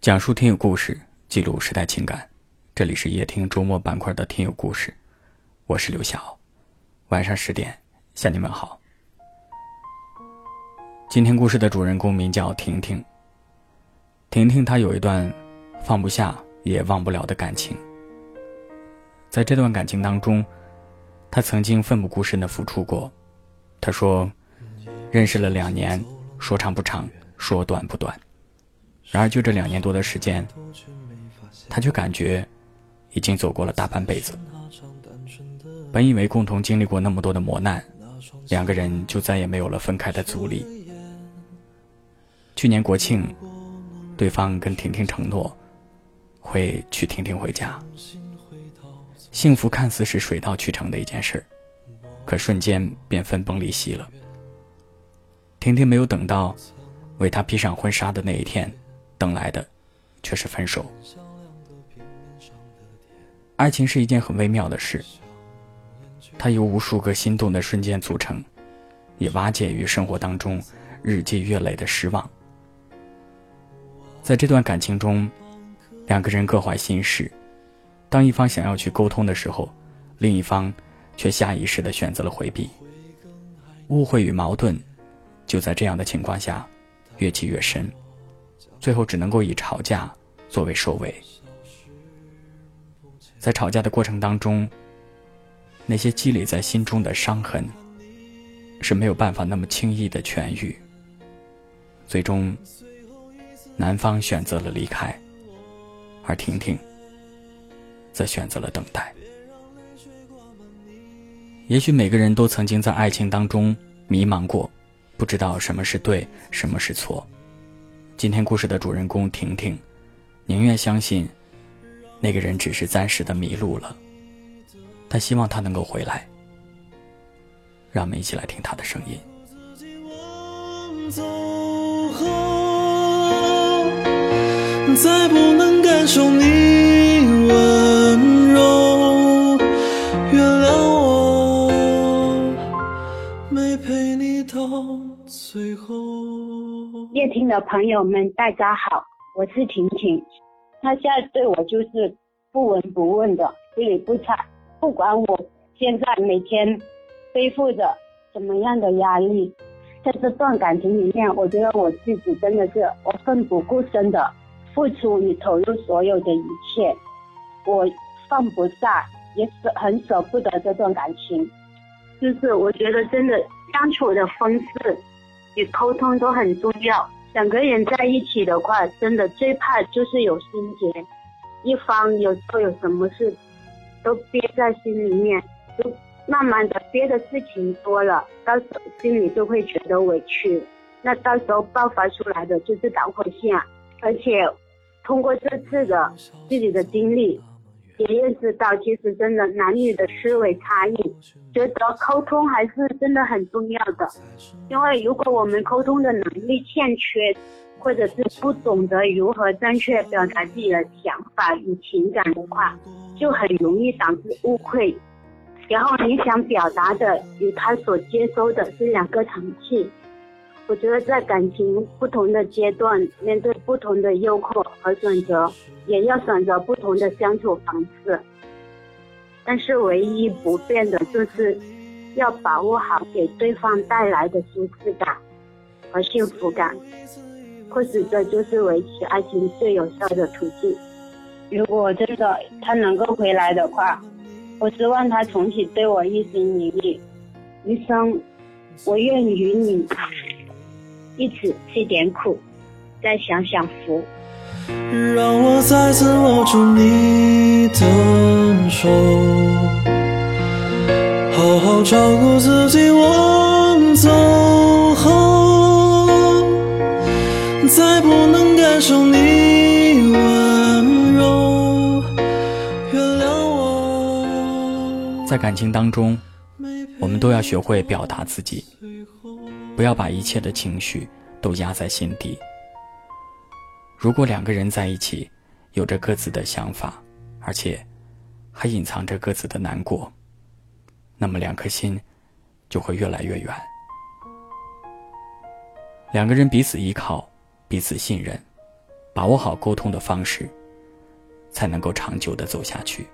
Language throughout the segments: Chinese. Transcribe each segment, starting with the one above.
讲述听友故事，记录时代情感。这里是夜听周末板块的听友故事，我是刘晓。晚上十点向你们好。今天故事的主人公名叫婷婷。婷婷她有一段放不下也忘不了的感情。在这段感情当中，她曾经奋不顾身的付出过。她说，认识了两年，说长不长，说短不短。然而，就这两年多的时间，他却感觉已经走过了大半辈子。本以为共同经历过那么多的磨难，两个人就再也没有了分开的阻力。去年国庆，对方跟婷婷承诺会娶婷婷回家。幸福看似是水到渠成的一件事儿，可瞬间便分崩离析了。婷婷没有等到为他披上婚纱的那一天。等来的，却是分手。爱情是一件很微妙的事，它由无数个心动的瞬间组成，也瓦解于生活当中日积月累的失望。在这段感情中，两个人各怀心事，当一方想要去沟通的时候，另一方却下意识的选择了回避。误会与矛盾，就在这样的情况下，越积越深。最后只能够以吵架作为收尾。在吵架的过程当中，那些积累在心中的伤痕是没有办法那么轻易的痊愈。最终，男方选择了离开，而婷婷则选择了等待。也许每个人都曾经在爱情当中迷茫过，不知道什么是对，什么是错。今天故事的主人公婷婷，宁愿相信那个人只是暂时的迷路了，她希望他能够回来。让我们一起来听他的声音。再不能感受你温没陪你到最后。夜听的朋友们，大家好，我是婷婷。他现在对我就是不闻不问的，不理不睬，不管我现在每天背负着什么样的压力。在这段感情里面，我觉得我自己真的是我奋不顾身的付出与投入所有的一切，我放不下，也舍很舍不得这段感情。就是我觉得真的相处的方式。与沟通都很重要。两个人在一起的话，真的最怕就是有心结，一方有时候有什么事都憋在心里面，就慢慢的憋的事情多了，到时候心里就会觉得委屈，那到时候爆发出来的就是导火线。而且通过这次的自己的经历。也认识到，其实真的男女的思维差异，觉得沟通还是真的很重要的。因为如果我们沟通的能力欠缺，或者是不懂得如何正确表达自己的想法与情感的话，就很容易导致误会。然后你想表达的与他所接收的是两个层次。我觉得在感情不同的阶段，面对不同的诱惑和选择，也要选择不同的相处方式。但是唯一不变的就是，要把握好给对方带来的舒适感和幸福感。或许这就是维持爱情最有效的途径。如果真的他能够回来的话，我希望他重启对我一心一意，余生我愿与你。一起吃点苦，再享享福。让我再次握住你的手，好好照顾自己。我走后，再不能感受你温柔。原谅我。在感情当中，我们都要学会表达自己。不要把一切的情绪都压在心底。如果两个人在一起，有着各自的想法，而且还隐藏着各自的难过，那么两颗心就会越来越远。两个人彼此依靠，彼此信任，把握好沟通的方式，才能够长久的走下去。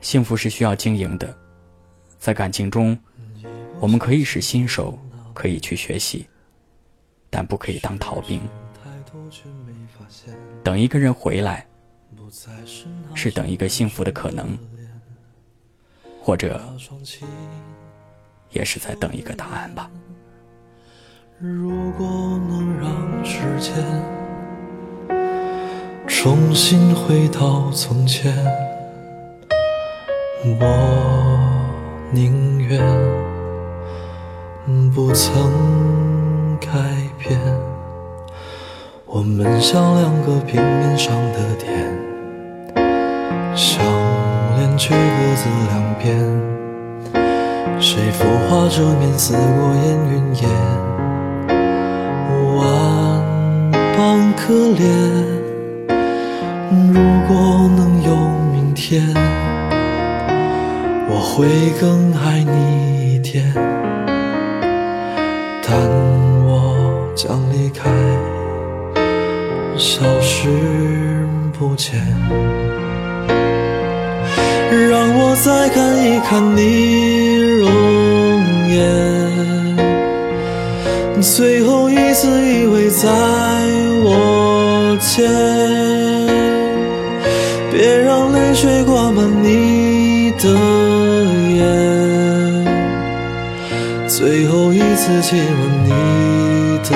幸福是需要经营的，在感情中，我们可以是新手，可以去学习，但不可以当逃兵。等一个人回来，是等一个幸福的可能，或者，也是在等一个答案吧。如果能让时间重新回到从前。我宁愿不曾改变，我们像两个平面上的点，相连却各自两边。谁浮化遮面似过眼云烟？万般可怜，如果能有明天。我会更爱你一点，将离开，消失不见。让我再看一看你容颜，最后一次依偎在我肩，别让泪水挂满你的眼。最后一次亲吻你的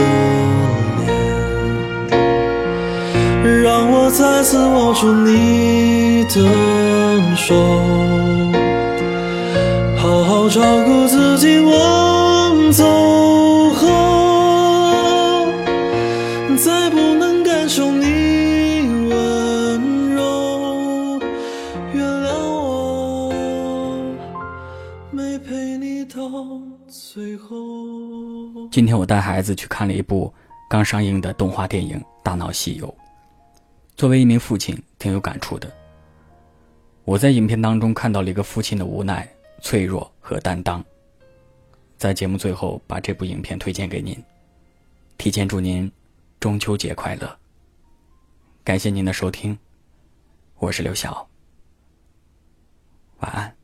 脸，让我再次握住你的手，好好照顾自己。我走今天我带孩子去看了一部刚上映的动画电影《大闹西游》。作为一名父亲，挺有感触的。我在影片当中看到了一个父亲的无奈、脆弱和担当。在节目最后，把这部影片推荐给您，提前祝您中秋节快乐。感谢您的收听，我是刘晓，晚安。